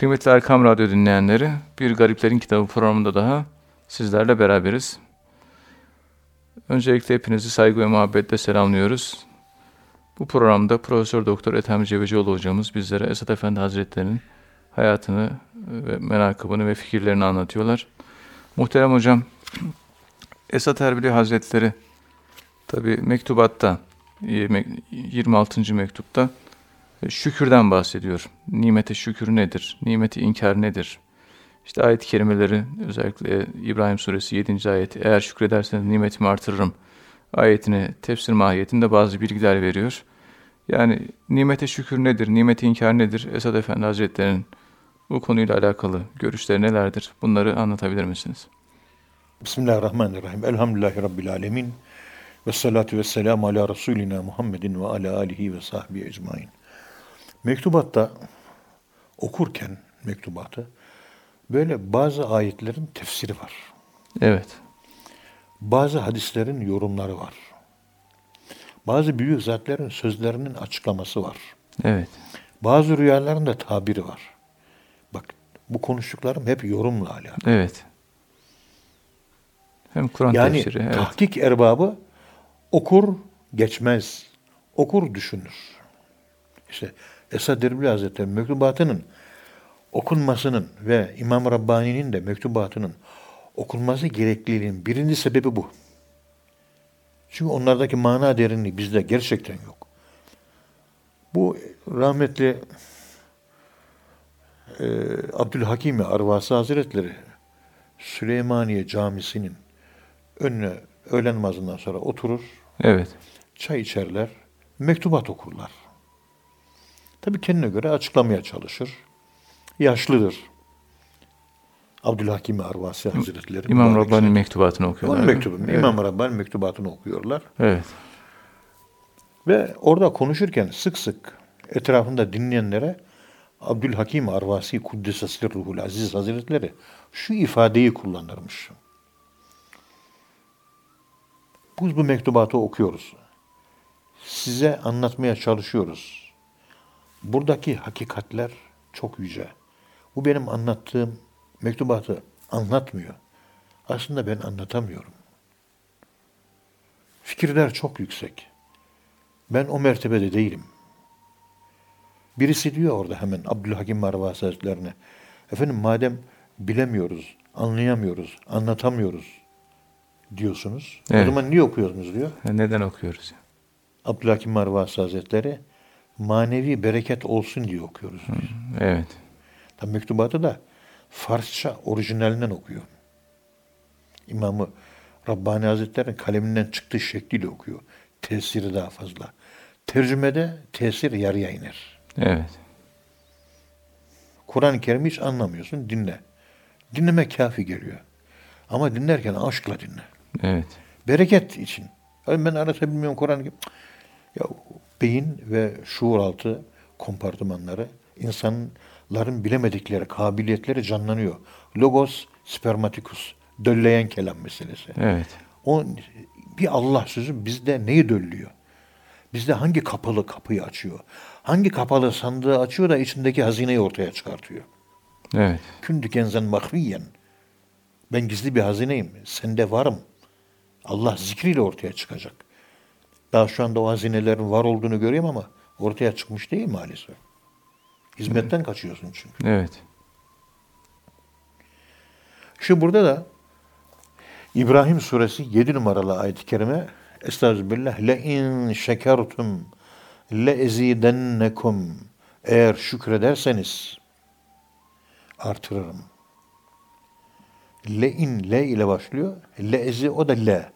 Kıymetli Erkam Radyo dinleyenleri, Bir Gariplerin Kitabı programında daha sizlerle beraberiz. Öncelikle hepinizi saygı ve muhabbetle selamlıyoruz. Bu programda Profesör Doktor Ethem Cebecioğlu hocamız bizlere Esat Efendi Hazretleri'nin hayatını ve menakıbını ve fikirlerini anlatıyorlar. Muhterem hocam, Esat Erbili Hazretleri tabi mektubatta 26. mektupta şükürden bahsediyor. Nimete şükür nedir? Nimeti inkar nedir? İşte ayet-i kerimeleri özellikle İbrahim suresi 7. ayeti eğer şükrederseniz nimetimi artırırım ayetine tefsir mahiyetinde bazı bilgiler veriyor. Yani nimete şükür nedir? Nimeti inkar nedir? Esad Efendi Hazretleri'nin bu konuyla alakalı görüşleri nelerdir? Bunları anlatabilir misiniz? Bismillahirrahmanirrahim. Elhamdülillahi Rabbil alemin. Ve salatu ve selamu ala Resulina Muhammedin ve ala alihi ve sahbihi ecmain. Mektubatta okurken mektubatı böyle bazı ayetlerin tefsiri var. Evet. Bazı hadislerin yorumları var. Bazı büyük zatların sözlerinin açıklaması var. Evet. Bazı rüyaların da tabiri var. Bak bu konuştuklarım hep yorumla alakalı. Evet. Hem Kur'an yani, tefsiri. Evet. tahkik erbabı okur geçmez. Okur düşünür. İşte Esad Erbil Hazretleri mektubatının okunmasının ve İmam Rabbani'nin de mektubatının okunması gerekliliğinin birinci sebebi bu. Çünkü onlardaki mana derinliği bizde gerçekten yok. Bu rahmetli e, Abdülhakim Arvasi Hazretleri Süleymaniye Camisi'nin önüne öğlen namazından sonra oturur. Evet. Çay içerler, mektubat okurlar. Tabi kendine göre açıklamaya çalışır. Yaşlıdır. Abdülhakim Arvasi Hazretleri. İmam Rabbani mektubatını okuyorlar. Onun mektubu. Evet. İmam Rabbani mektubatını okuyorlar. Evet. Ve orada konuşurken sık sık etrafında dinleyenlere Abdülhakim Arvasi Kuddesesli Ruhul Aziz Hazretleri şu ifadeyi kullanırmış. Biz bu mektubatı okuyoruz. Size anlatmaya çalışıyoruz. Buradaki hakikatler çok yüce. Bu benim anlattığım mektubatı anlatmıyor. Aslında ben anlatamıyorum. Fikirler çok yüksek. Ben o mertebede değilim. Birisi diyor orada hemen Abdülhakim Marvasi Hazretlerine. Efendim madem bilemiyoruz, anlayamıyoruz, anlatamıyoruz diyorsunuz. Evet. O zaman niye okuyorsunuz diyor. Neden okuyoruz? Abdülhakim Marvasi Hazretleri manevi bereket olsun diye okuyoruz. Hı, evet. Tam mektubatı da Farsça orijinalinden okuyor. İmamı Rabbani Hazretleri'nin kaleminden çıktığı şekliyle okuyor. Tesiri daha fazla. Tercümede tesir yarıya iner. Evet. Kur'an-ı Kerim'i hiç anlamıyorsun, dinle. Dinleme kafi geliyor. Ama dinlerken aşkla dinle. Evet. Bereket için. Ben anlatabilmiyorum Kur'an gibi. Ya beyin ve şuur altı kompartımanları insanların bilemedikleri kabiliyetleri canlanıyor. Logos spermatikus. Dölleyen kelam meselesi. Evet. O bir Allah sözü bizde neyi döllüyor? Bizde hangi kapalı kapıyı açıyor? Hangi kapalı sandığı açıyor da içindeki hazineyi ortaya çıkartıyor? Evet. Kündü kenzen mahviyen. Ben gizli bir hazineyim. Sende varım. Allah zikriyle ortaya çıkacak. Daha şu anda o hazinelerin var olduğunu görüyorum ama ortaya çıkmış değil maalesef. Hizmetten evet. kaçıyorsun çünkü. Evet. Şu burada da İbrahim suresi 7 numaralı ayet-i kerime Estağfirullah. Le in şekertum le ezidennekum. Eğer şükrederseniz artırırım. Le in le ile başlıyor. Le ezi o da le.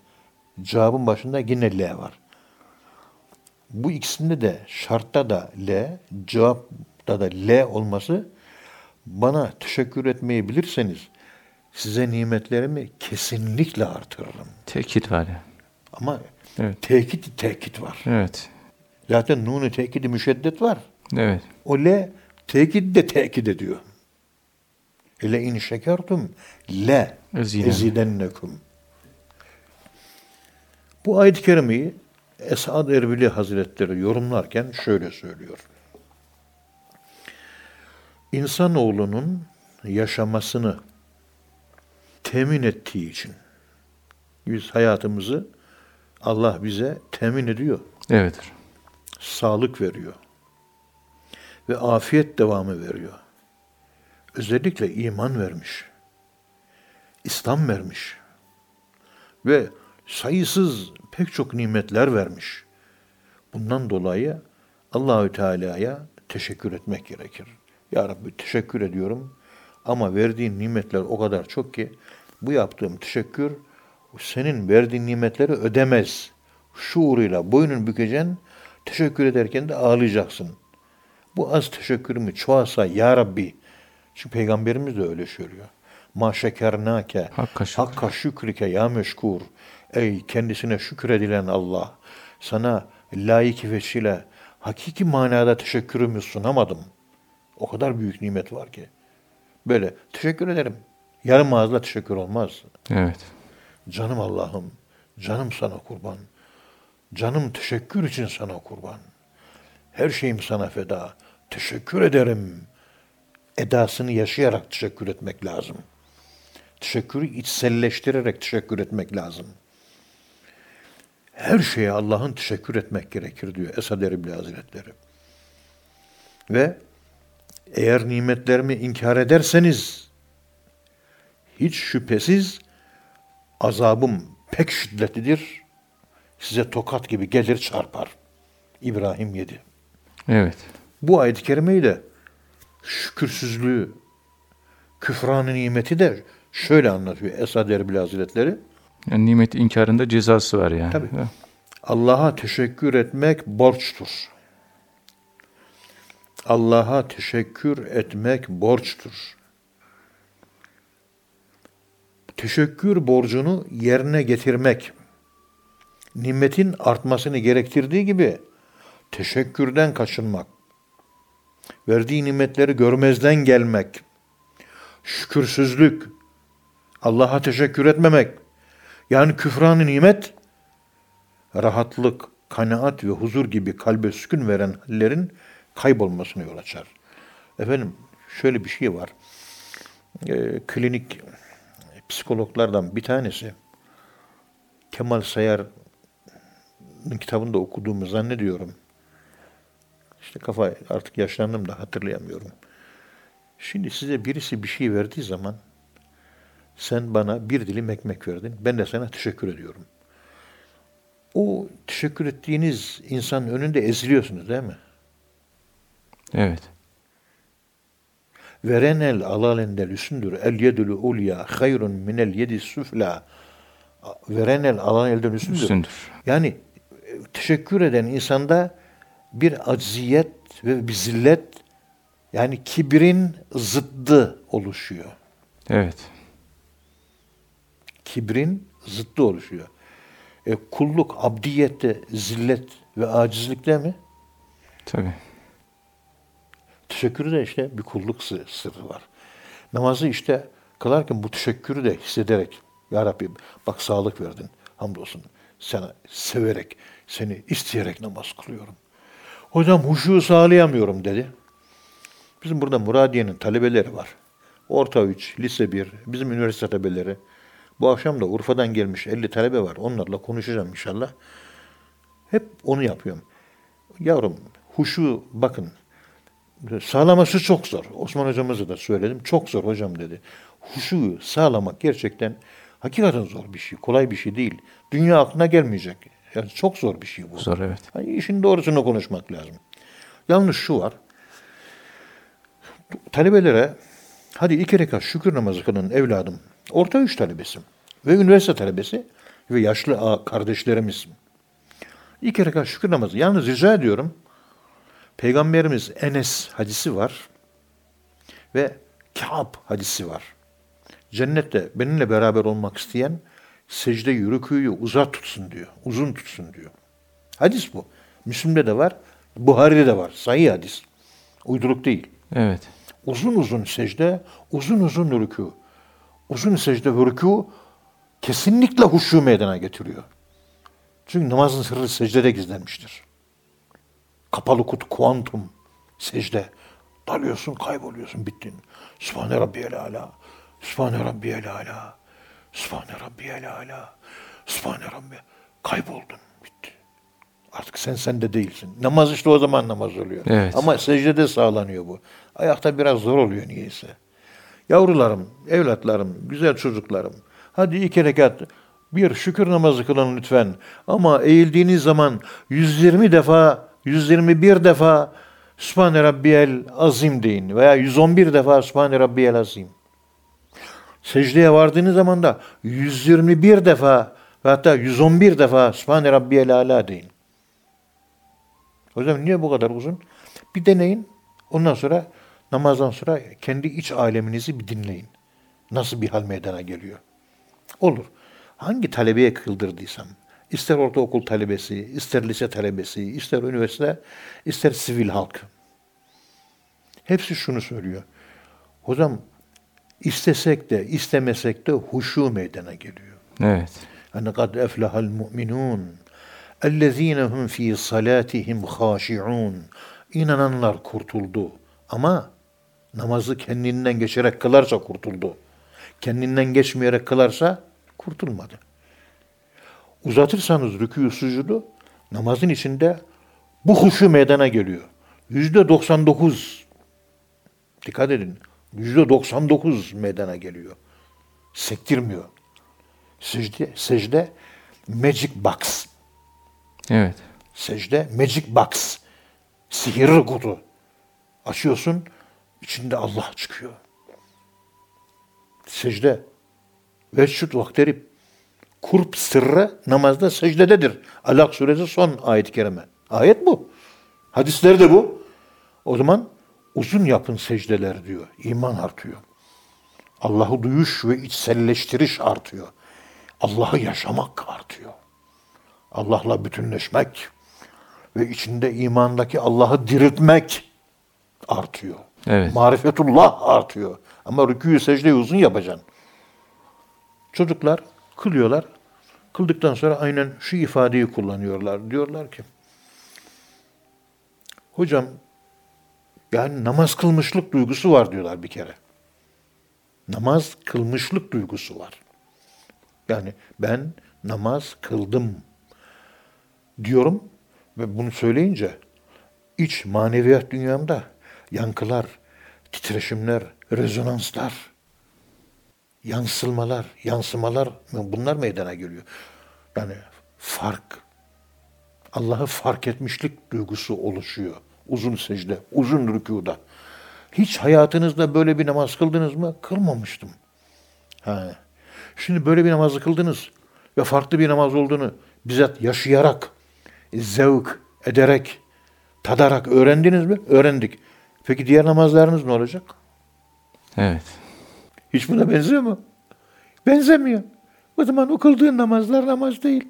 Cevabın başında yine le var. Bu ikisinde de şartta da le, cevapta da le olması bana teşekkür etmeyi bilirseniz size nimetlerimi kesinlikle artırırım. Tekit var ya. Ama evet. tekit tekit var. Evet. Zaten nunu tekidi müşeddet var. Evet. O le tekit de tekit ediyor. Le in şekertum le ezidennekum. Bu ayet-i kerimeyi Esad Erbili Hazretleri yorumlarken şöyle söylüyor. insanoğlunun yaşamasını temin ettiği için biz hayatımızı Allah bize temin ediyor. Evet. Sağlık veriyor. Ve afiyet devamı veriyor. Özellikle iman vermiş. İslam vermiş. Ve sayısız pek çok nimetler vermiş. Bundan dolayı Allahü Teala'ya teşekkür etmek gerekir. Ya Rabbi teşekkür ediyorum ama verdiğin nimetler o kadar çok ki bu yaptığım teşekkür senin verdiğin nimetleri ödemez. Şuuruyla boynun bükeceksin, teşekkür ederken de ağlayacaksın. Bu az teşekkürümü çoğalsa Ya Rabbi. Çünkü Peygamberimiz de öyle söylüyor. Ma şekernake Hakka şükür. hakka şükrike ya meşkur. Ey kendisine şükür edilen Allah. Sana layık veçile hakiki manada teşekkürümü sunamadım. O kadar büyük nimet var ki. Böyle teşekkür ederim. Yarım ağızla teşekkür olmaz. Evet. Canım Allah'ım, canım sana kurban. Canım teşekkür için sana kurban. Her şeyim sana feda. Teşekkür ederim. Edasını yaşayarak teşekkür etmek lazım. Teşekkürü içselleştirerek teşekkür etmek lazım. Her şeye Allah'ın teşekkür etmek gerekir diyor Esad Erbil Hazretleri. Ve eğer nimetlerimi inkar ederseniz hiç şüphesiz azabım pek şiddetlidir. Size tokat gibi gelir çarpar. İbrahim 7. Evet. Bu ayet-i kerimeyi de şükürsüzlüğü, küfranı nimeti de şöyle anlatıyor Esad Erbil Hazretleri. Yani nimet inkarında cezası var yani. Tabii. Allah'a teşekkür etmek borçtur. Allah'a teşekkür etmek borçtur. Teşekkür borcunu yerine getirmek, nimetin artmasını gerektirdiği gibi teşekkürden kaçınmak, verdiği nimetleri görmezden gelmek, şükürsüzlük, Allah'a teşekkür etmemek, yani küfran nimet, rahatlık, kanaat ve huzur gibi kalbe sükun veren hallerin kaybolmasına yol açar. Efendim şöyle bir şey var. Ee, klinik psikologlardan bir tanesi Kemal Sayar'ın kitabında okuduğumu zannediyorum. İşte kafa artık yaşlandım da hatırlayamıyorum. Şimdi size birisi bir şey verdiği zaman sen bana bir dilim ekmek verdin. Ben de sana teşekkür ediyorum. O teşekkür ettiğiniz insanın önünde eziliyorsunuz değil mi? Evet. Veren el alan endel üstündür. El yedülü ulya hayrun minel yedi süfla. Veren el alan elden üstündür. Üstündür. Yani e, teşekkür eden insanda bir acziyet ve bir zillet yani kibrin zıddı oluşuyor. Evet. Kibrin zıddı oluşuyor. E, kulluk, abdiyette zillet ve acizlikte mi? Tabii. Teşekkürü de işte bir kulluk sı- sırrı var. Namazı işte kılarken bu teşekkürü de hissederek Ya Rabbi bak sağlık verdin. Hamdolsun. Sana severek, seni isteyerek namaz kılıyorum. Hocam huşu sağlayamıyorum dedi. Bizim burada Muradiye'nin talebeleri var. Orta 3, lise 1, bizim üniversite talebeleri. Bu akşam da Urfa'dan gelmiş 50 talebe var. Onlarla konuşacağım inşallah. Hep onu yapıyorum. Yavrum huşu bakın sağlaması çok zor. Osman hocamıza da söyledim. Çok zor hocam dedi. Huşuyu sağlamak gerçekten hakikaten zor bir şey. Kolay bir şey değil. Dünya aklına gelmeyecek. Yani çok zor bir şey bu. Zor evet. Hani işin doğrusunu konuşmak lazım. Yalnız şu var. Talebelere hadi iki rekat şükür namazı kılın evladım. Orta üç talebesim. Ve üniversite talebesi ve yaşlı kardeşlerimiz. İki rekat şükür namazı. Yalnız rica ediyorum. Peygamberimiz Enes hadisi var. Ve Kâb hadisi var. Cennette benimle beraber olmak isteyen secde yürüküyü uzat tutsun diyor. Uzun tutsun diyor. Hadis bu. Müslim'de de var. Buhari'de de var. Sahih hadis. Uyduruk değil. Evet. Uzun uzun secde, uzun uzun rükû. Uzun secde ve rükû kesinlikle huşu meydana getiriyor. Çünkü namazın sırrı secdede gizlenmiştir. Kapalı kutu, kuantum, secde. Dalıyorsun, kayboluyorsun, bittin. Sübhane Rabbiyel Ala. Sübhane Rabbiyel Ala. Sübhane Rabbiyel Ala. Sübhane Rabbi. Kayboldun, bitti. Artık sen sende değilsin. Namaz işte o zaman namaz oluyor. Evet. Ama secdede sağlanıyor bu. Ayakta biraz zor oluyor niyeyse. Yavrularım, evlatlarım, güzel çocuklarım. Hadi iki rekat bir şükür namazı kılın lütfen. Ama eğildiğiniz zaman 120 defa, 121 defa Sübhane Rabbiyel Azim deyin veya 111 defa Sübhane Rabbiyel Azim. Secdeye vardığınız zaman da 121 defa ve hatta 111 defa Sübhane Rabbiyel Ala deyin. Hocam niye bu kadar uzun? Bir deneyin. Ondan sonra namazdan sonra kendi iç aleminizi bir dinleyin. Nasıl bir hal meydana geliyor? Olur. Hangi talebeye kıldırdıysam, ister ortaokul talebesi, ister lise talebesi, ister üniversite, ister sivil halk. Hepsi şunu söylüyor. Hocam istesek de istemesek de huşu meydana geliyor. Evet. Hani kad eflahal mu'minun ellezine hum fi salatihim haşi'un. İnananlar kurtuldu. Ama namazı kendinden geçerek kılarsa kurtuldu. Kendinden geçmeyerek kılarsa kurtulmadı. Uzatırsanız rükû sucudu namazın içinde bu huşu meydana geliyor. Yüzde 99 dikkat edin. Yüzde 99 meydana geliyor. Sektirmiyor. Secde, secde magic box. Evet. Secde magic box. Sihirli kutu. Açıyorsun, içinde Allah çıkıyor. Secde. Vescud vakterib. Kurp sırrı namazda secdededir. Alak suresi son ayet-i kerime. Ayet bu. Hadisler de bu. O zaman uzun yapın secdeler diyor. İman artıyor. Allah'ı duyuş ve içselleştiriş artıyor. Allah'ı yaşamak artıyor. Allah'la bütünleşmek ve içinde imandaki Allah'ı diriltmek artıyor. Evet. Marifetullah artıyor. Ama rükû secdeyi uzun yapacaksın. Çocuklar kılıyorlar. Kıldıktan sonra aynen şu ifadeyi kullanıyorlar. Diyorlar ki hocam yani namaz kılmışlık duygusu var diyorlar bir kere. Namaz kılmışlık duygusu var. Yani ben namaz kıldım diyorum ve bunu söyleyince iç maneviyat dünyamda yankılar, titreşimler, rezonanslar, yansılmalar, yansımalar bunlar meydana geliyor. Yani fark, Allah'ı fark etmişlik duygusu oluşuyor. Uzun secde, uzun rükuda. Hiç hayatınızda böyle bir namaz kıldınız mı? Kılmamıştım. Ha. Şimdi böyle bir namazı kıldınız ve farklı bir namaz olduğunu bizzat yaşayarak, zevk ederek, tadarak öğrendiniz mi? Öğrendik. Peki diğer namazlarınız ne olacak? Evet. Hiç buna benziyor mu? Benzemiyor. O zaman o kıldığın namazlar namaz değil.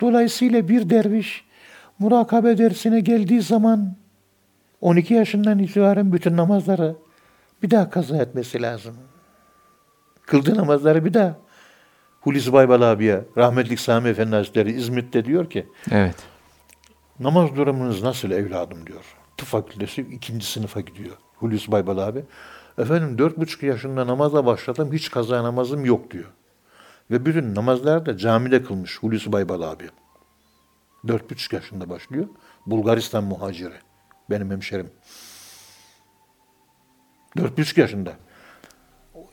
Dolayısıyla bir derviş murakabe dersine geldiği zaman 12 yaşından itibaren bütün namazları bir daha kaza etmesi lazım. Kıldığı namazları bir daha. Hulusi Baybal abiye, rahmetlik Sami Efendi Hazretleri İzmit'te diyor ki, Evet. namaz durumunuz nasıl evladım diyor. Tıp fakültesi ikinci sınıfa gidiyor Hulusi Baybal abi. Efendim dört buçuk yaşında namaza başladım, hiç kaza namazım yok diyor. Ve bütün namazları da camide kılmış Hulusi Baybal abi. Dört buçuk yaşında başlıyor. Bulgaristan muhaciri. Benim hemşerim. Dört buçuk yaşında.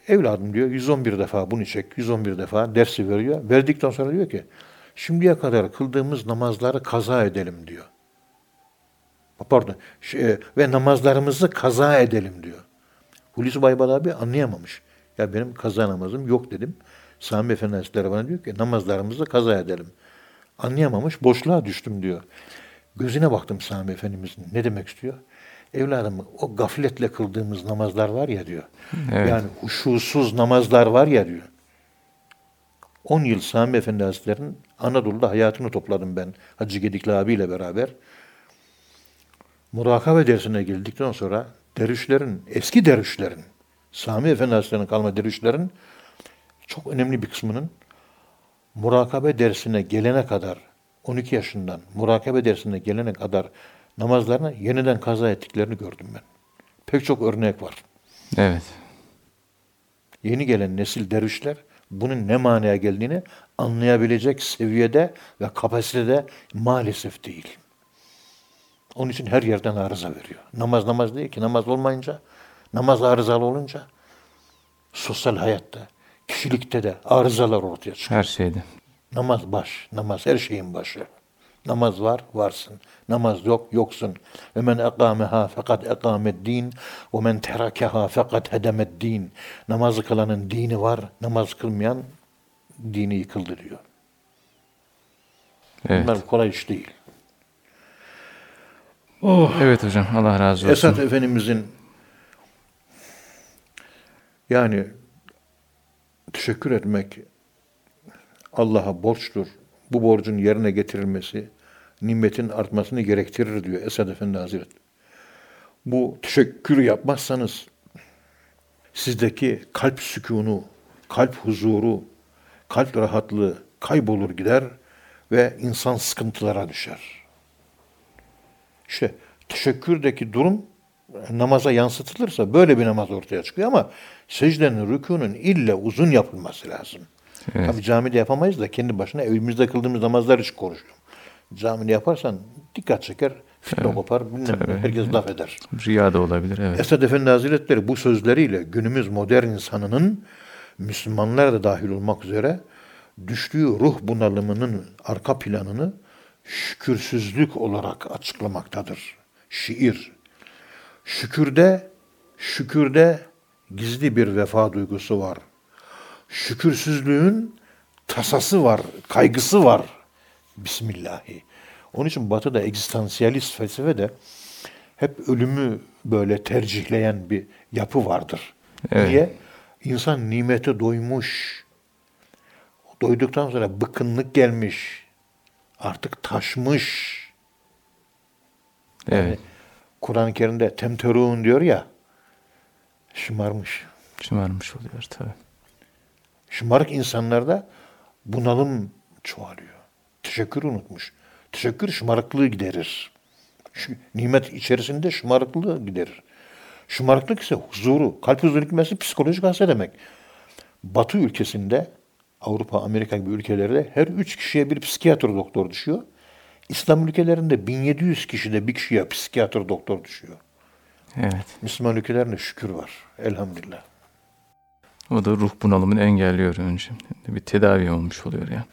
Evladım diyor 111 defa bunu çek, 111 defa dersi veriyor. Verdikten sonra diyor ki şimdiye kadar kıldığımız namazları kaza edelim diyor. Pardon. Şey, ve namazlarımızı kaza edelim diyor. Hulusi Baybal abi anlayamamış. Ya benim kaza namazım yok dedim. Sami Efendi Hazretleri bana diyor ki namazlarımızı kaza edelim. Anlayamamış, boşluğa düştüm diyor. Gözüne baktım Sami Efendimizin. Ne demek istiyor? Evladım o gafletle kıldığımız namazlar var ya diyor. Evet. Yani huşusuz namazlar var ya diyor. 10 yıl Sami Efendi Hazretleri'nin Anadolu'da hayatını topladım ben Hacı Gedikli abiyle beraber. Murakabe dersine geldikten sonra dervişlerin, eski dervişlerin, Sami Efendi Hazretleri'nin kalma dervişlerin çok önemli bir kısmının murakabe dersine gelene kadar 12 yaşından murakabe dersine gelene kadar namazlarını yeniden kaza ettiklerini gördüm ben. pek çok örnek var. Evet. Yeni gelen nesil dervişler bunun ne manaya geldiğini anlayabilecek seviyede ve kapasitede maalesef değil. Onun için her yerden arıza veriyor. Namaz namaz değil ki namaz olmayınca, namaz arızalı olunca sosyal hayatta, kişilikte de arızalar ortaya çıkıyor. Her şeyde. Namaz baş, namaz her şeyin başı. Namaz var, varsın. Namaz yok, yoksun. Ve men ekâmeha fakat ekâmed din ve men terakeha fakat hedemed din. Namazı kılanın dini var, namaz kılmayan dini yıkıldı diyor. Evet. Bunlar kolay iş değil. Evet hocam. Allah razı olsun. Esat Efendimizin yani teşekkür etmek Allah'a borçtur. Bu borcun yerine getirilmesi nimetin artmasını gerektirir diyor Esad Efendi Hazretleri. Bu teşekkür yapmazsanız sizdeki kalp sükunu, kalp huzuru, kalp rahatlığı kaybolur gider ve insan sıkıntılara düşer. İşte teşekkürdeki durum namaza yansıtılırsa böyle bir namaz ortaya çıkıyor ama secdenin, rükunun ille uzun yapılması lazım. Evet. Tabii camide yapamayız da kendi başına evimizde kıldığımız namazlar için konuşuyorum. Camide yaparsan dikkat çeker, fitne kopar, bilmem Tabii. herkes laf eder. Riya da olabilir. Evet. Esad Efendi Hazretleri bu sözleriyle günümüz modern insanının Müslümanlar da dahil olmak üzere düştüğü ruh bunalımının arka planını şükürsüzlük olarak açıklamaktadır. Şiir. Şükürde, şükürde gizli bir vefa duygusu var. Şükürsüzlüğün tasası var, kaygısı var. Bismillahi. Onun için Batı'da egzistansiyalist felsefe de hep ölümü böyle tercihleyen bir yapı vardır. Evet. Niye? İnsan nimete doymuş. Doyduktan sonra bıkkınlık gelmiş. Artık taşmış. Evet. Kur'an-ı Kerim'de temterun diyor ya. Şımarmış. Şımarmış oluyor tabii. Şımarık insanlarda bunalım çoğalıyor. Teşekkür unutmuş. Teşekkür şımarıklığı giderir. Şu, nimet içerisinde şımarıklığı giderir. Şımarıklık ise huzuru, kalp huzuru gitmesi psikolojik hasta demek. Batı ülkesinde, Avrupa, Amerika gibi ülkelerde her üç kişiye bir psikiyatr doktor düşüyor. İslam ülkelerinde 1700 kişide bir kişiye psikiyatr doktor düşüyor. Evet. Müslüman ülkelerinde şükür var. Elhamdülillah. O da ruh bunalımını engelliyor önce. Bir tedavi olmuş oluyor yani.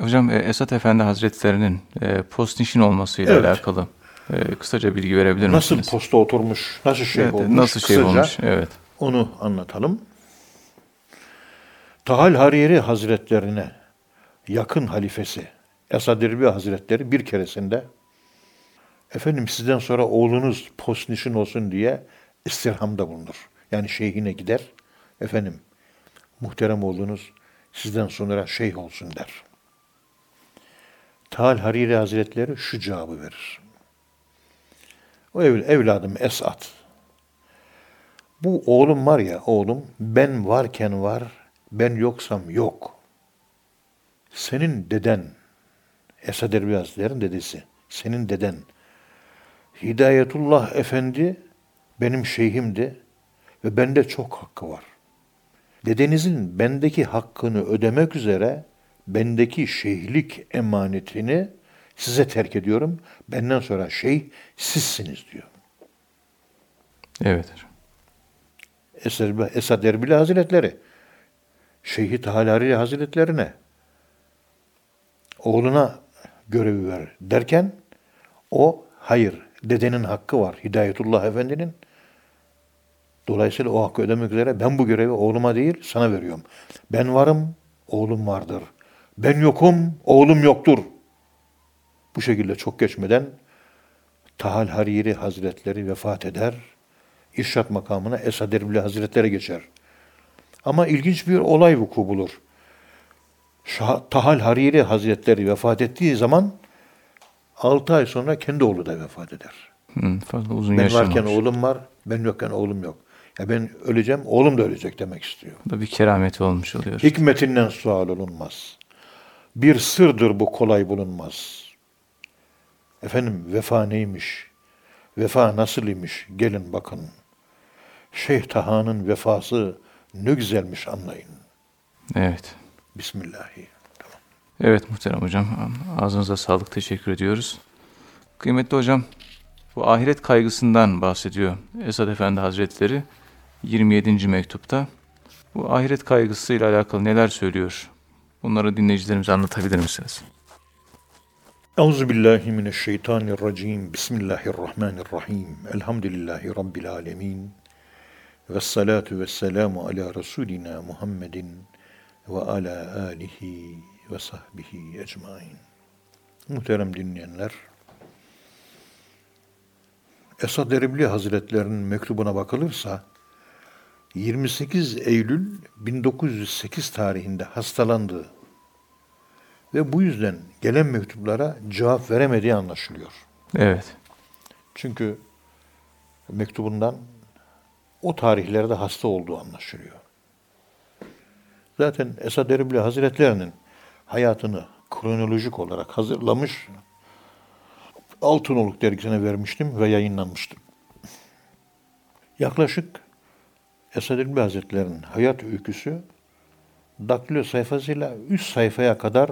Hocam e, Esat Efendi Hazretleri'nin e, postnişin olmasıyla Evet. alakalı e, kısaca bilgi verebilir Nasıl misiniz? posta oturmuş, nasıl şey Evet, olmuş, nasıl şey kısaca olmuş? Evet. onu anlatalım. Tahal Hariri Hazretlerine yakın halifesi Esad Erbil Hazretleri bir keresinde efendim sizden sonra oğlunuz postnişin olsun diye istirhamda bulunur. Yani şeyhine gider. Efendim muhterem oğlunuz sizden sonra şeyh olsun der. Tahal Hariri Hazretleri şu cevabı verir. O ev, evladım Esat. Bu oğlum var ya oğlum ben varken var ben yoksam yok. Senin deden Esad Erbil Hazretleri'nin dedesi senin deden Hidayetullah Efendi benim şeyhimdi ve bende çok hakkı var. Dedenizin bendeki hakkını ödemek üzere bendeki şeyhlik emanetini size terk ediyorum. Benden sonra şeyh sizsiniz diyor. Evet Esad Erbil Hazretleri Şeyhi Tahalari Hazretlerine oğluna görevi ver derken o hayır dedenin hakkı var Hidayetullah Efendi'nin dolayısıyla o hakkı ödemek üzere ben bu görevi oğluma değil sana veriyorum. Ben varım oğlum vardır. Ben yokum oğlum yoktur. Bu şekilde çok geçmeden Tahal Hariri Hazretleri vefat eder. İrşat makamına Esad Erbil Hazretleri geçer. Ama ilginç bir olay vuku bulur. Şah, Tahal Hariri Hazretleri vefat ettiği zaman 6 ay sonra kendi oğlu da vefat eder. Hı, fazla uzun Ben yaşamamış. varken oğlum var, ben yokken oğlum yok. Ya ben öleceğim, oğlum da ölecek demek istiyor. Bu bir kerameti olmuş oluyor. Hikmetinden sual olunmaz. Bir sırdır bu kolay bulunmaz. Efendim vefa neymiş? Vefa nasıl imiş gelin bakın. Şeyh Taha'nın vefası ne güzelmiş anlayın. Evet. Bismillahi. Evet muhterem hocam. Ağzınıza sağlık. Teşekkür ediyoruz. Kıymetli hocam, bu ahiret kaygısından bahsediyor Esad Efendi Hazretleri 27. mektupta. Bu ahiret kaygısıyla alakalı neler söylüyor? Bunları dinleyicilerimize anlatabilir misiniz? Euzu billahi mineşşeytanirracim. Bismillahirrahmanirrahim. Elhamdülillahi rabbil alamin. Ves salatu vesselamu ala rasulina Muhammedin ve ala alihi ve sahbihi ecmain. Muhterem dinleyenler, Esad Erbil Hazretlerinin mektubuna bakılırsa 28 Eylül 1908 tarihinde hastalandığı ve bu yüzden gelen mektuplara cevap veremediği anlaşılıyor. Evet. Çünkü mektubundan o tarihlerde hasta olduğu anlaşılıyor. Zaten Esad Erbil Hazretlerinin hayatını kronolojik olarak hazırlamış Altınoluk dergisine vermiştim ve yayınlanmıştı. Yaklaşık Esad Erbil Hazretleri'nin hayat öyküsü daktilo sayfasıyla 3 sayfaya kadar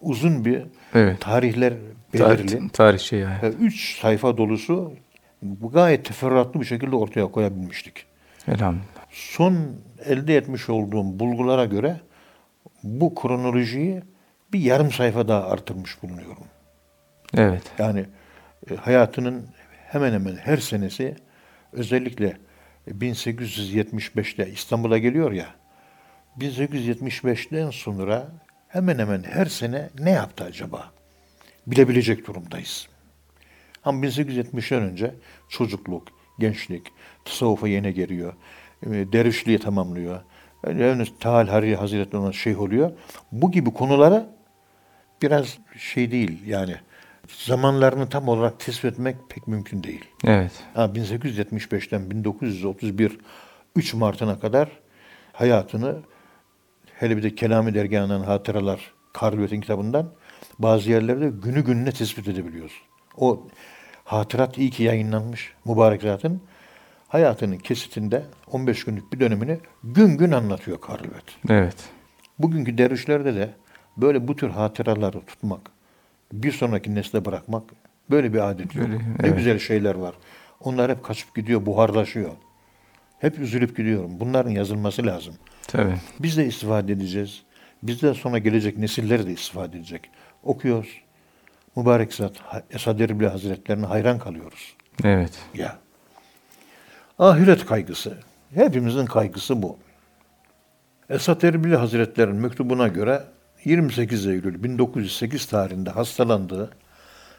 uzun bir Evet. tarihler belirli. Tarih, tarih şey yani. Üç sayfa dolusu bu gayet teferruatlı bir şekilde ortaya koyabilmiştik. Elhamdülillah. Son elde etmiş olduğum bulgulara göre bu kronolojiyi bir yarım sayfa daha artırmış bulunuyorum. Evet. Yani e, hayatının hemen hemen her senesi özellikle 1875'te İstanbul'a geliyor ya 1875'ten sonra hemen hemen her sene ne yaptı acaba? Bilebilecek durumdayız. Ama 1870'den önce çocukluk, gençlik, tasavvufa yeni geliyor, e, dervişliği tamamlıyor, yani Tahal Harri Hazretleri olan şeyh oluyor. Bu gibi konulara biraz şey değil yani zamanlarını tam olarak tespit etmek pek mümkün değil. Evet. Ha, 1875'ten 1931 3 Mart'ına kadar hayatını hele bir de Kelami Dergahı'ndan hatıralar Karlvet'in kitabından bazı yerlerde günü gününe tespit edebiliyoruz. O hatırat iyi ki yayınlanmış mübarek zatın hayatının kesitinde 15 günlük bir dönemini gün gün anlatıyor Karlvet. Evet. Bugünkü dervişlerde de böyle bu tür hatıraları tutmak, bir sonraki nesle bırakmak böyle bir adet yok. Böyle, Ne evet. güzel şeyler var. Onlar hep kaçıp gidiyor, buharlaşıyor. Hep üzülüp gidiyorum. Bunların yazılması lazım. Tabii. Biz de istifade edeceğiz. Bizden sonra gelecek nesiller de istifade edecek. Okuyoruz. Mübarek zat Esad Erbil Hazretlerine hayran kalıyoruz. Evet. Ya. Ahiret kaygısı. Hepimizin kaygısı bu. Esat Erbil Hazretleri'nin mektubuna göre 28 Eylül 1908 tarihinde hastalandığı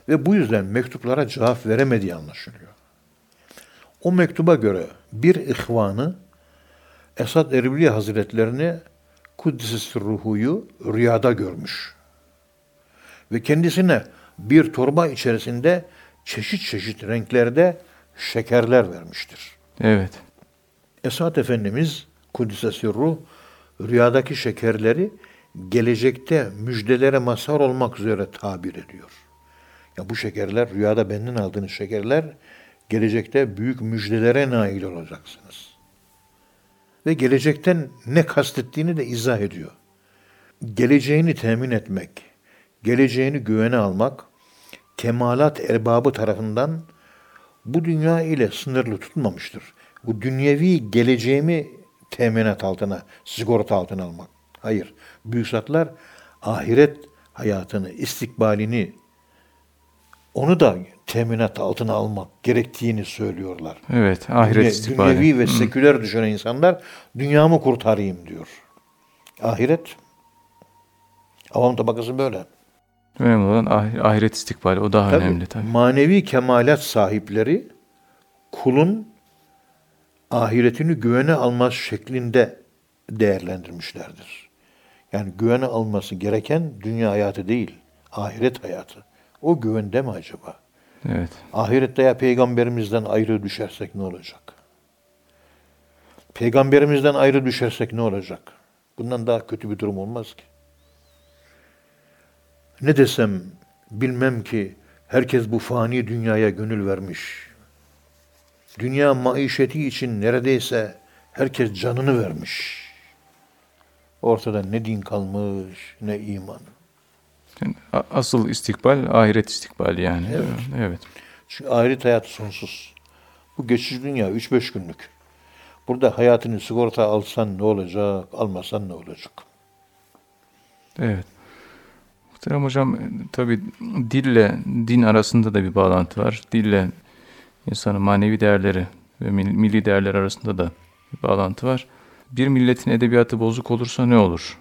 ve bu yüzden mektuplara cevap veremediği anlaşılıyor. O mektuba göre bir ihvanı Esad Erbil Hazretlerini Kuddis ruhuyu rüyada görmüş. Ve kendisine bir torba içerisinde çeşit çeşit renklerde şekerler vermiştir. Evet. Esat Efendimiz Kudüs'e sirruh rüyadaki şekerleri gelecekte müjdelere mazhar olmak üzere tabir ediyor. Ya bu şekerler rüyada benden aldığınız şekerler gelecekte büyük müjdelere nail olacaksınız. Ve gelecekten ne kastettiğini de izah ediyor. Geleceğini temin etmek, geleceğini güvene almak, kemalat erbabı tarafından bu dünya ile sınırlı tutmamıştır. Bu dünyevi geleceğimi teminat altına, sigorta altına almak. Hayır. Büyük zatlar ahiret hayatını, istikbalini onu da teminat altına almak gerektiğini söylüyorlar. Evet. Ahiret Dünya- istikbali. Dünyevi ve seküler düşünen insanlar dünyamı kurtarayım diyor. Ahiret avam tabakası böyle. Önemli olan ah- ahiret istikbali. O daha Tabii, önemli tabii. Manevi kemalat sahipleri kulun ahiretini güvene alması şeklinde değerlendirmişlerdir. Yani güvene alması gereken dünya hayatı değil, ahiret hayatı. O güvende mi acaba? Evet. Ahirette ya peygamberimizden ayrı düşersek ne olacak? Peygamberimizden ayrı düşersek ne olacak? Bundan daha kötü bir durum olmaz ki. Ne desem bilmem ki Herkes bu fani dünyaya gönül vermiş. Dünya maişeti için neredeyse herkes canını vermiş. Ortada ne din kalmış ne iman. Asıl istikbal ahiret istikbali yani. Evet. evet. Çünkü ahiret hayatı sonsuz. Bu geçici dünya 3-5 günlük. Burada hayatını sigorta alsan ne olacak, almasan ne olacak? Evet. Muhterem hocam tabi dille din arasında da bir bağlantı var. Dille insanın manevi değerleri ve mil- milli değerler arasında da bir bağlantı var. Bir milletin edebiyatı bozuk olursa ne olur?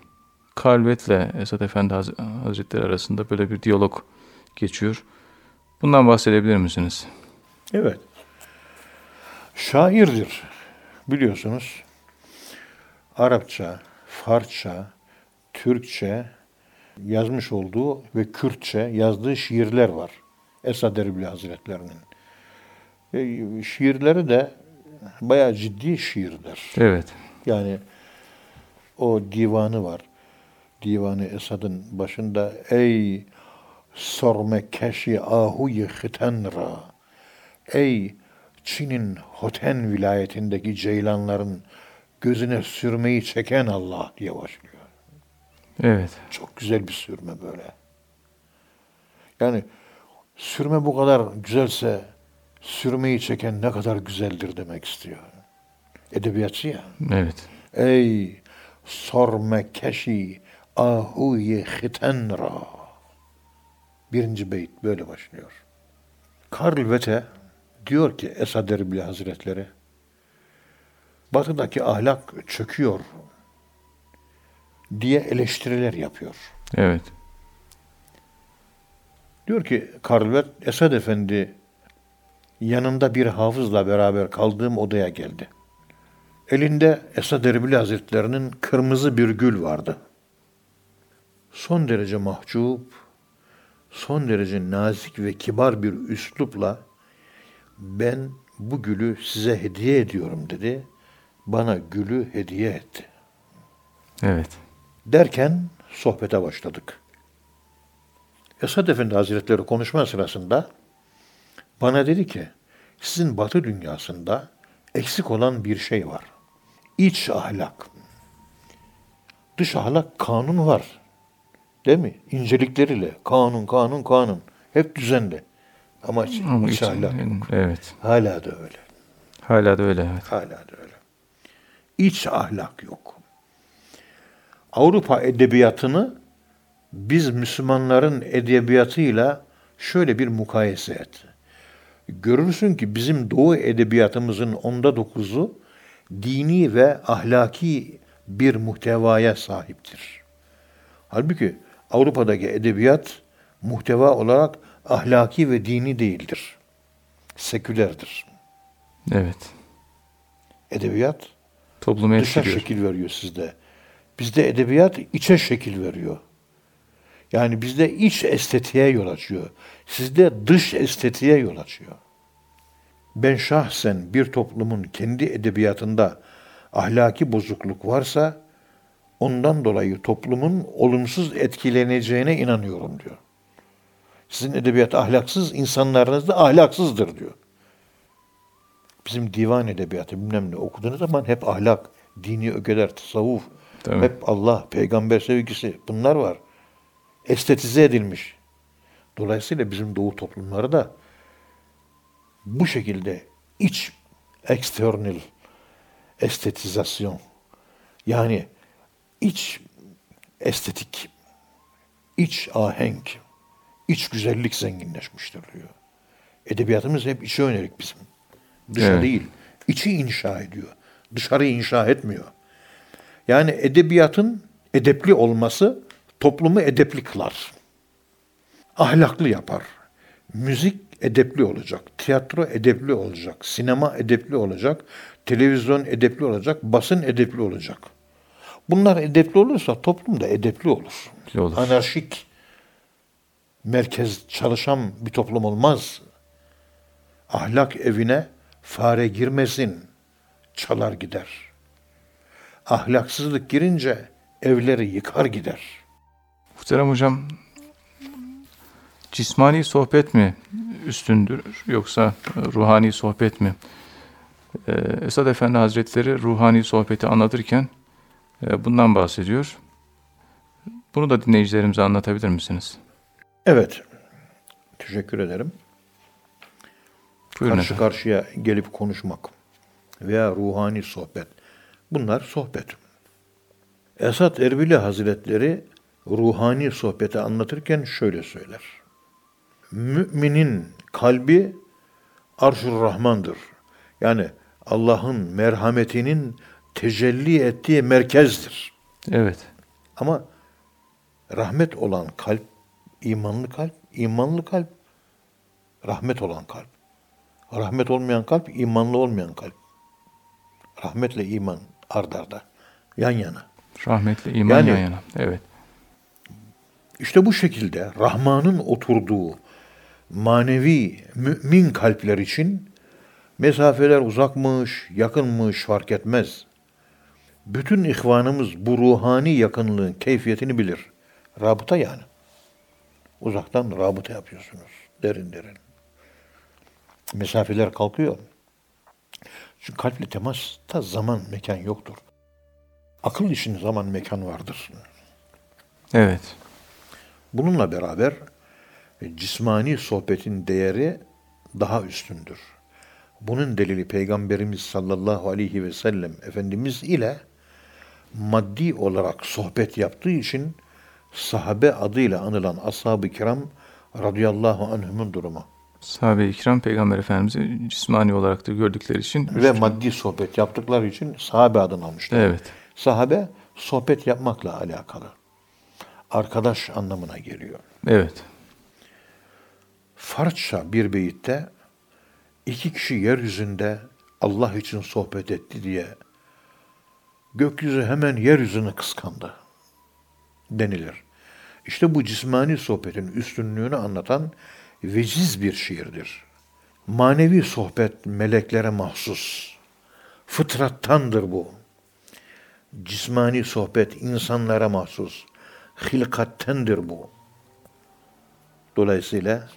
Kalbetle Esat Efendi Haz- Hazretleri arasında böyle bir diyalog geçiyor. Bundan bahsedebilir misiniz? Evet. Şairdir. Biliyorsunuz. Arapça, Farsça, Türkçe yazmış olduğu ve Kürtçe yazdığı şiirler var. Esad Erbil Hazretlerinin. E, şiirleri de bayağı ciddi şiirler. Evet. Yani o divanı var. Divanı Esad'ın başında ey sorme keşi ahuyi hitenra ey Çin'in Hoten vilayetindeki ceylanların gözüne sürmeyi çeken Allah diye başlıyor. Evet. Çok güzel bir sürme böyle. Yani sürme bu kadar güzelse sürmeyi çeken ne kadar güzeldir demek istiyor. Edebiyatçı ya. Evet. Ey sorme keşi ahuye hitenra. Birinci beyt böyle başlıyor. Karl Vete diyor ki Esad Erbil Hazretleri Batı'daki ahlak çöküyor diye eleştiriler yapıyor. Evet. Diyor ki Karl Vete Esad Efendi yanında bir hafızla beraber kaldığım odaya geldi. Elinde Esad Erbil Hazretlerinin kırmızı bir gül vardı. Son derece mahcup, son derece nazik ve kibar bir üslupla ben bu gülü size hediye ediyorum dedi. Bana gülü hediye etti. Evet. Derken sohbete başladık. Esad Efendi Hazretleri konuşma sırasında bana dedi ki sizin batı dünyasında eksik olan bir şey var. İç ahlak. Dış ahlak kanun var. Değil mi? İncelikleriyle kanun, kanun, kanun. Hep düzenli. Ama iç, Ama iç hiç- ahlak. Evet. Hala da öyle. Hala da öyle. Evet. Hala da öyle. İç ahlak yok. Avrupa edebiyatını biz Müslümanların edebiyatıyla şöyle bir mukayese et. Görürsün ki bizim Doğu edebiyatımızın onda dokuzu dini ve ahlaki bir muhtevaya sahiptir. Halbuki Avrupa'daki edebiyat muhteva olarak ahlaki ve dini değildir. Sekülerdir. Evet. Edebiyat Toplumu dışa şekil veriyor sizde. Bizde edebiyat içe şekil veriyor. Yani bizde iç estetiğe yol açıyor. Sizde dış estetiğe yol açıyor. Ben şahsen bir toplumun kendi edebiyatında ahlaki bozukluk varsa ondan dolayı toplumun olumsuz etkileneceğine inanıyorum diyor. Sizin edebiyat ahlaksız, insanlarınız da ahlaksızdır diyor. Bizim divan edebiyatı bilmem ne okuduğunuz zaman hep ahlak, dini ögeler, tasavvuf, Tabii. hep Allah, peygamber sevgisi bunlar var. Estetize edilmiş. Dolayısıyla bizim doğu toplumları da bu şekilde iç external estetizasyon yani iç estetik, iç ahenk, iç güzellik zenginleşmiştir diyor. Edebiyatımız hep içe yönelik bizim. Dışa Evet. değil. İçi inşa ediyor. Dışarıyı inşa etmiyor. Yani edebiyatın edepli olması toplumu edepli kılar. Ahlaklı yapar. Müzik edepli olacak. Tiyatro edepli olacak. Sinema edepli olacak. Televizyon edepli olacak. Basın edepli olacak. Bunlar edepli olursa toplum da edepli olur. Olur. Anarşik, merkez çalışan bir toplum olmaz. Ahlak evine fare girmesin, çalar gider. Ahlaksızlık girince evleri yıkar gider. Muhterem hocam, cismani sohbet mi üstündür yoksa ruhani sohbet mi? Ee, Esad Efendi Hazretleri ruhani sohbeti anlatırken e, bundan bahsediyor. Bunu da dinleyicilerimize anlatabilir misiniz? Evet. Teşekkür ederim. Buyurun Karşı efendim. karşıya gelip konuşmak veya ruhani sohbet. Bunlar sohbet. Esat Erbili Hazretleri ruhani sohbeti anlatırken şöyle söyler. Müminin kalbi arşur rahmandır. Yani Allah'ın merhametinin tecelli ettiği merkezdir. Evet. Ama rahmet olan kalp, imanlı kalp, imanlı kalp, rahmet olan kalp. Rahmet olmayan kalp, imanlı olmayan kalp. Rahmetle iman ard arda, yan yana. Rahmetle iman Yani- yan yana. Evet. İşte bu şekilde Rahman'ın oturduğu manevi mümin kalpler için mesafeler uzakmış, yakınmış fark etmez. Bütün ihvanımız bu ruhani yakınlığın keyfiyetini bilir. Rabıta yani. Uzaktan rabıta yapıyorsunuz. Derin derin. Mesafeler kalkıyor. Çünkü kalple temasta zaman mekan yoktur. Akıl için zaman mekan vardır. Evet. Bununla beraber e, cismani sohbetin değeri daha üstündür. Bunun delili Peygamberimiz sallallahu aleyhi ve sellem Efendimiz ile maddi olarak sohbet yaptığı için sahabe adıyla anılan ashab-ı kiram radıyallahu anhümün durumu. Sahabe-i kiram Peygamber Efendimiz'i cismani olarak da gördükleri için Ve maddi sohbet yaptıkları için sahabe adını almışlar. Evet. Sahabe sohbet yapmakla alakalı. Arkadaş anlamına geliyor. Evet. Farsça bir beyitte iki kişi yeryüzünde Allah için sohbet etti diye gökyüzü hemen yeryüzünü kıskandı denilir. İşte bu cismani sohbetin üstünlüğünü anlatan veciz bir şiirdir. Manevi sohbet meleklere mahsus. Fıtrattandır bu. Cismani sohbet insanlara mahsus. Hilkattendir bu. Dolayısıyla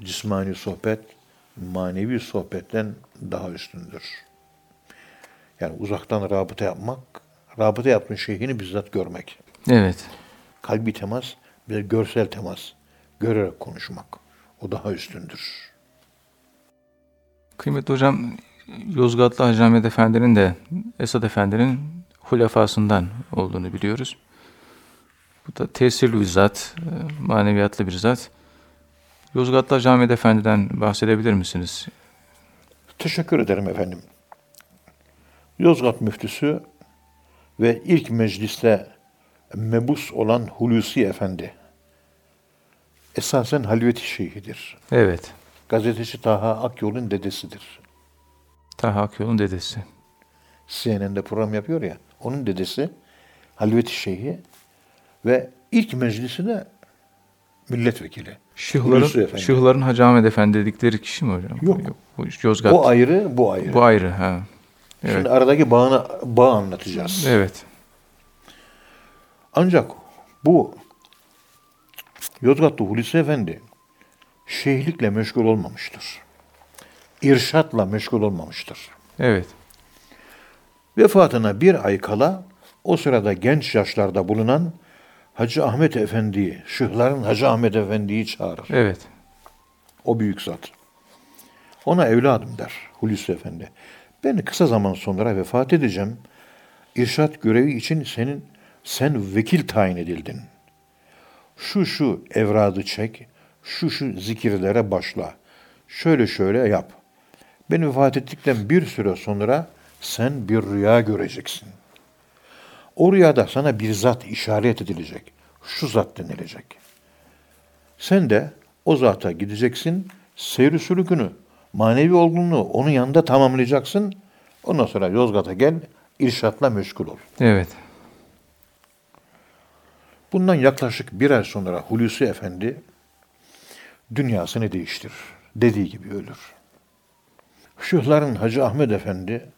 cismani sohbet manevi sohbetten daha üstündür. Yani uzaktan rabıta yapmak, rabıta yaptığın şeyhini bizzat görmek. Evet. Kalbi temas, bir görsel temas, görerek konuşmak. O daha üstündür. Kıymetli hocam, Yozgatlı Hacı Ahmet Efendi'nin de Esad Efendi'nin hulefasından olduğunu biliyoruz. Bu da tesirli bir zat, maneviyatlı bir zat. Yozgatlı Hacı Ahmet Efendi'den bahsedebilir misiniz? Teşekkür ederim efendim. Yozgat müftüsü ve ilk mecliste mebus olan Hulusi Efendi esasen halveti şeyhidir. Evet. Gazeteci Taha Akyol'un dedesidir. Taha Akyol'un dedesi. CNN'de program yapıyor ya, onun dedesi Halveti Şeyhi ve ilk meclisi de milletvekili. Şıhların. Şıhların Hacı Ahmet Efendi dedikleri kişi mi hocam? Yok. Bu Yozgat. O ayrı, bu ayrı. Bu ayrı. Ha. Evet. Şimdi aradaki bağını, bağ anlatacağız. Evet. Ancak bu Yozgatlı Hulusi Efendi şeyhlikle meşgul olmamıştır. İrşatla meşgul olmamıştır. Evet. Vefatına bir ay kala o sırada genç yaşlarda bulunan Hacı Ahmet Efendi'yi, Şıhların Hacı Ahmet Efendi'yi çağırır. Evet. O büyük zat. Ona evladım der Hulusi Efendi. Ben kısa zaman sonra vefat edeceğim. İrşat görevi için senin sen vekil tayin edildin. Şu şu evradı çek, şu şu zikirlere başla. Şöyle şöyle yap. Ben vefat ettikten bir süre sonra sen bir rüya göreceksin. O rüyada sana bir zat işaret edilecek. Şu zat denilecek. Sen de o zata gideceksin, seyri sülükünü, manevi olgunluğu onun yanında tamamlayacaksın. Ondan sonra Yozgat'a gel, irşatla meşgul ol. Evet. Bundan yaklaşık bir ay sonra Hulusi Efendi dünyasını değiştirir. Dediği gibi ölür. Şuhların Hacı Ahmet Efendi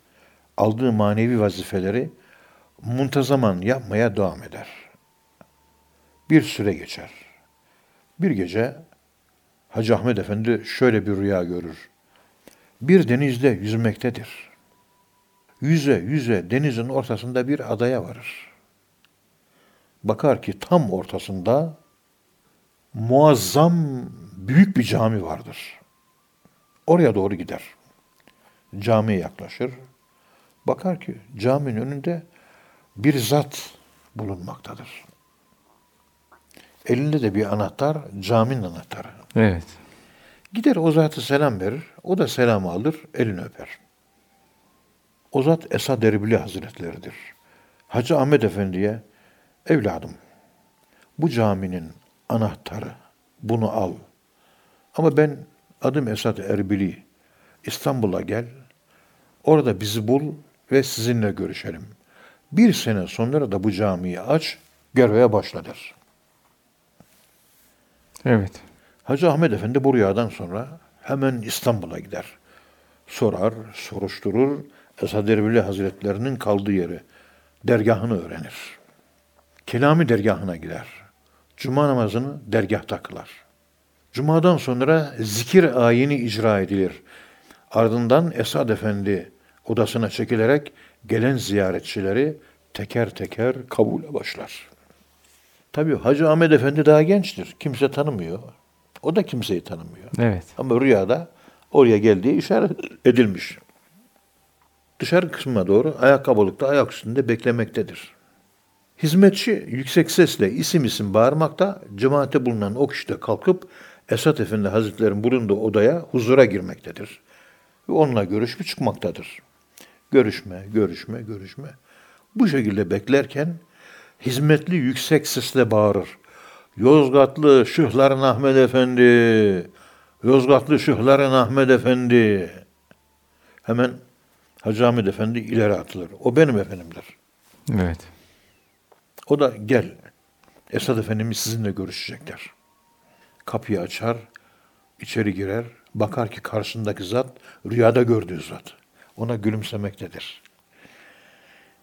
aldığı manevi vazifeleri muntazaman yapmaya devam eder. Bir süre geçer. Bir gece Hacı Ahmet Efendi şöyle bir rüya görür. Bir denizde yüzmektedir. Yüze yüze denizin ortasında bir adaya varır. Bakar ki tam ortasında muazzam büyük bir cami vardır. Oraya doğru gider. Camiye yaklaşır. Bakar ki caminin önünde bir zat bulunmaktadır. Elinde de bir anahtar, caminin anahtarı. Evet. Gider o zatı selam verir. O da selamı alır, elini öper. O zat Esad Erbili Hazretleridir. Hacı Ahmet Efendi'ye, evladım bu caminin anahtarı, bunu al. Ama ben adım Esad Erbili, İstanbul'a gel, orada bizi bul ve sizinle görüşelim. Bir sene sonra da bu camiyi aç, göreve başla der. Evet. Hacı Ahmet Efendi bu rüyadan sonra hemen İstanbul'a gider. Sorar, soruşturur, Esad Erbili Hazretlerinin kaldığı yeri, dergahını öğrenir. Kelami dergahına gider. Cuma namazını dergahta kılar. Cuma'dan sonra zikir ayini icra edilir. Ardından Esad Efendi odasına çekilerek gelen ziyaretçileri teker teker kabule başlar. Tabii Hacı Ahmet Efendi daha gençtir. Kimse tanımıyor. O da kimseyi tanımıyor. Evet. Ama rüyada oraya geldiği işaret edilmiş. Dışarı kısmına doğru ayakkabılıkta ayak üstünde beklemektedir. Hizmetçi yüksek sesle isim isim bağırmakta, cemaate bulunan o kişi de kalkıp Esat Efendi Hazretleri'nin bulunduğu odaya huzura girmektedir. Ve onunla görüşüp çıkmaktadır. Görüşme, görüşme, görüşme. Bu şekilde beklerken hizmetli yüksek sesle bağırır. Yozgatlı Şıhların Ahmet Efendi, Yozgatlı Şıhların Ahmet Efendi. Hemen Hacı Ahmet Efendi ileri atılır. O benim efendimdir. Evet. O da gel. Esad Efendimiz sizinle görüşecekler. Kapıyı açar, içeri girer, bakar ki karşısındaki zat rüyada gördüğü zat. Ona gülümsemektedir.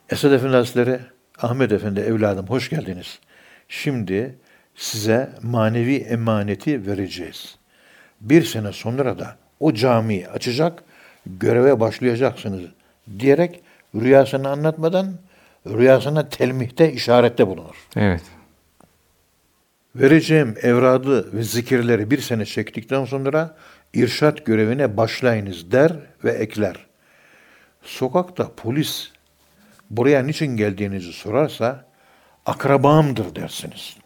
Esad Efendi Hazretleri, Ahmet Efendi evladım hoş geldiniz. Şimdi size manevi emaneti vereceğiz. Bir sene sonra da o camiyi açacak, göreve başlayacaksınız diyerek rüyasını anlatmadan rüyasına telmihte işarette bulunur. Evet. Vereceğim evradı ve zikirleri bir sene çektikten sonra irşat görevine başlayınız der ve ekler. Sokakta polis buraya niçin geldiğinizi sorarsa akrabamdır dersiniz.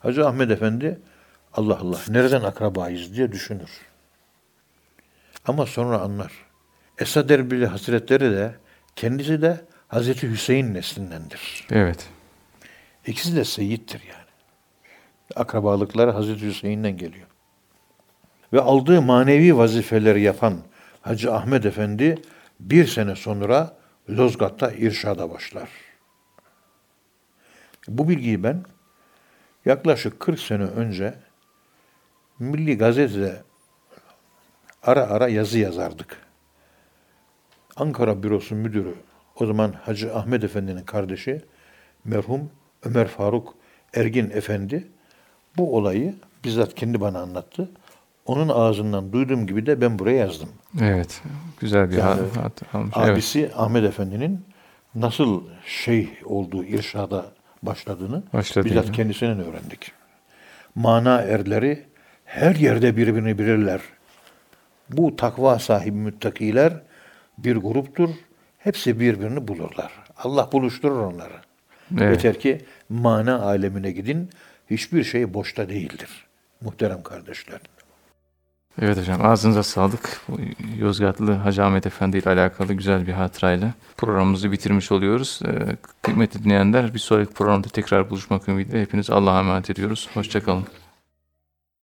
Hacı Ahmet Efendi Allah Allah nereden akrabayız diye düşünür. Ama sonra anlar. Esad Erbili Hazretleri de kendisi de Hazreti Hüseyin neslindendir. Evet. İkisi de seyittir yani. Akrabalıkları Hazreti Hüseyin'den geliyor. Ve aldığı manevi vazifeleri yapan Hacı Ahmet Efendi bir sene sonra Lozgat'ta irşada başlar. Bu bilgiyi ben yaklaşık 40 sene önce Milli Gazete'de ara ara yazı yazardık. Ankara Bürosu Müdürü o zaman Hacı Ahmet Efendi'nin kardeşi merhum Ömer Faruk Ergin Efendi bu olayı bizzat kendi bana anlattı. Onun ağzından duyduğum gibi de ben buraya yazdım. Evet. Güzel bir Yani hat, almış. Evet. Abisi Ahmet Efendi'nin nasıl şeyh olduğu irşada başladığını Başladığını. bizzat kendisinden öğrendik. Mana erleri her yerde birbirini bilirler. Bu takva sahibi müttakiler bir gruptur. Hepsi birbirini bulurlar. Allah buluşturur onları. Evet. Yeter ki mana alemine gidin. Hiçbir şey boşta değildir. Muhterem kardeşler. Evet hocam ağzınıza sağlık. Yozgatlı Hacı Ahmet Efendi ile alakalı güzel bir hatırayla programımızı bitirmiş oluyoruz. Ee, kıymetli dinleyenler bir sonraki programda tekrar buluşmak ümidiyle hepiniz Allah'a emanet ediyoruz. Hoşçakalın.